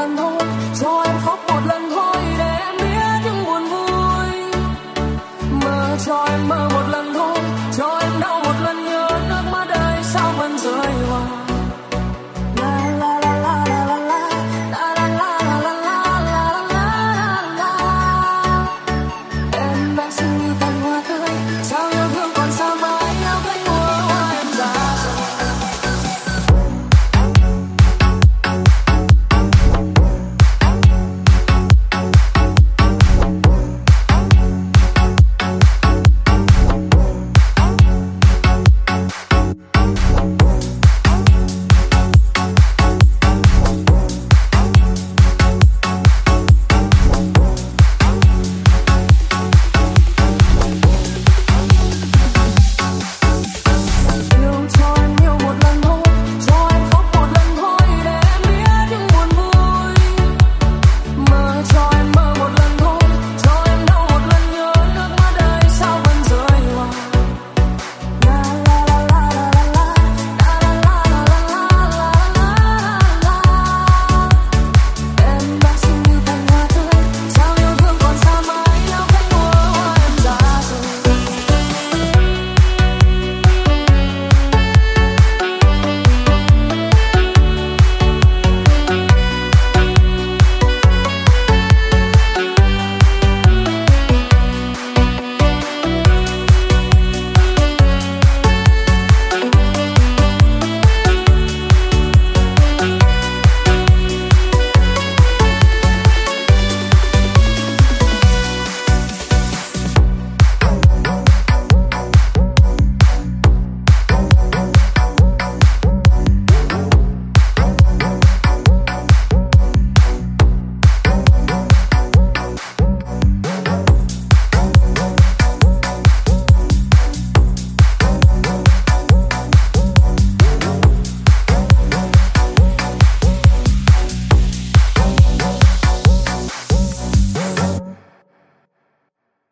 lần thôi, cho em khóc một lần thôi để em biết những buồn vui. Mơ cho em mơ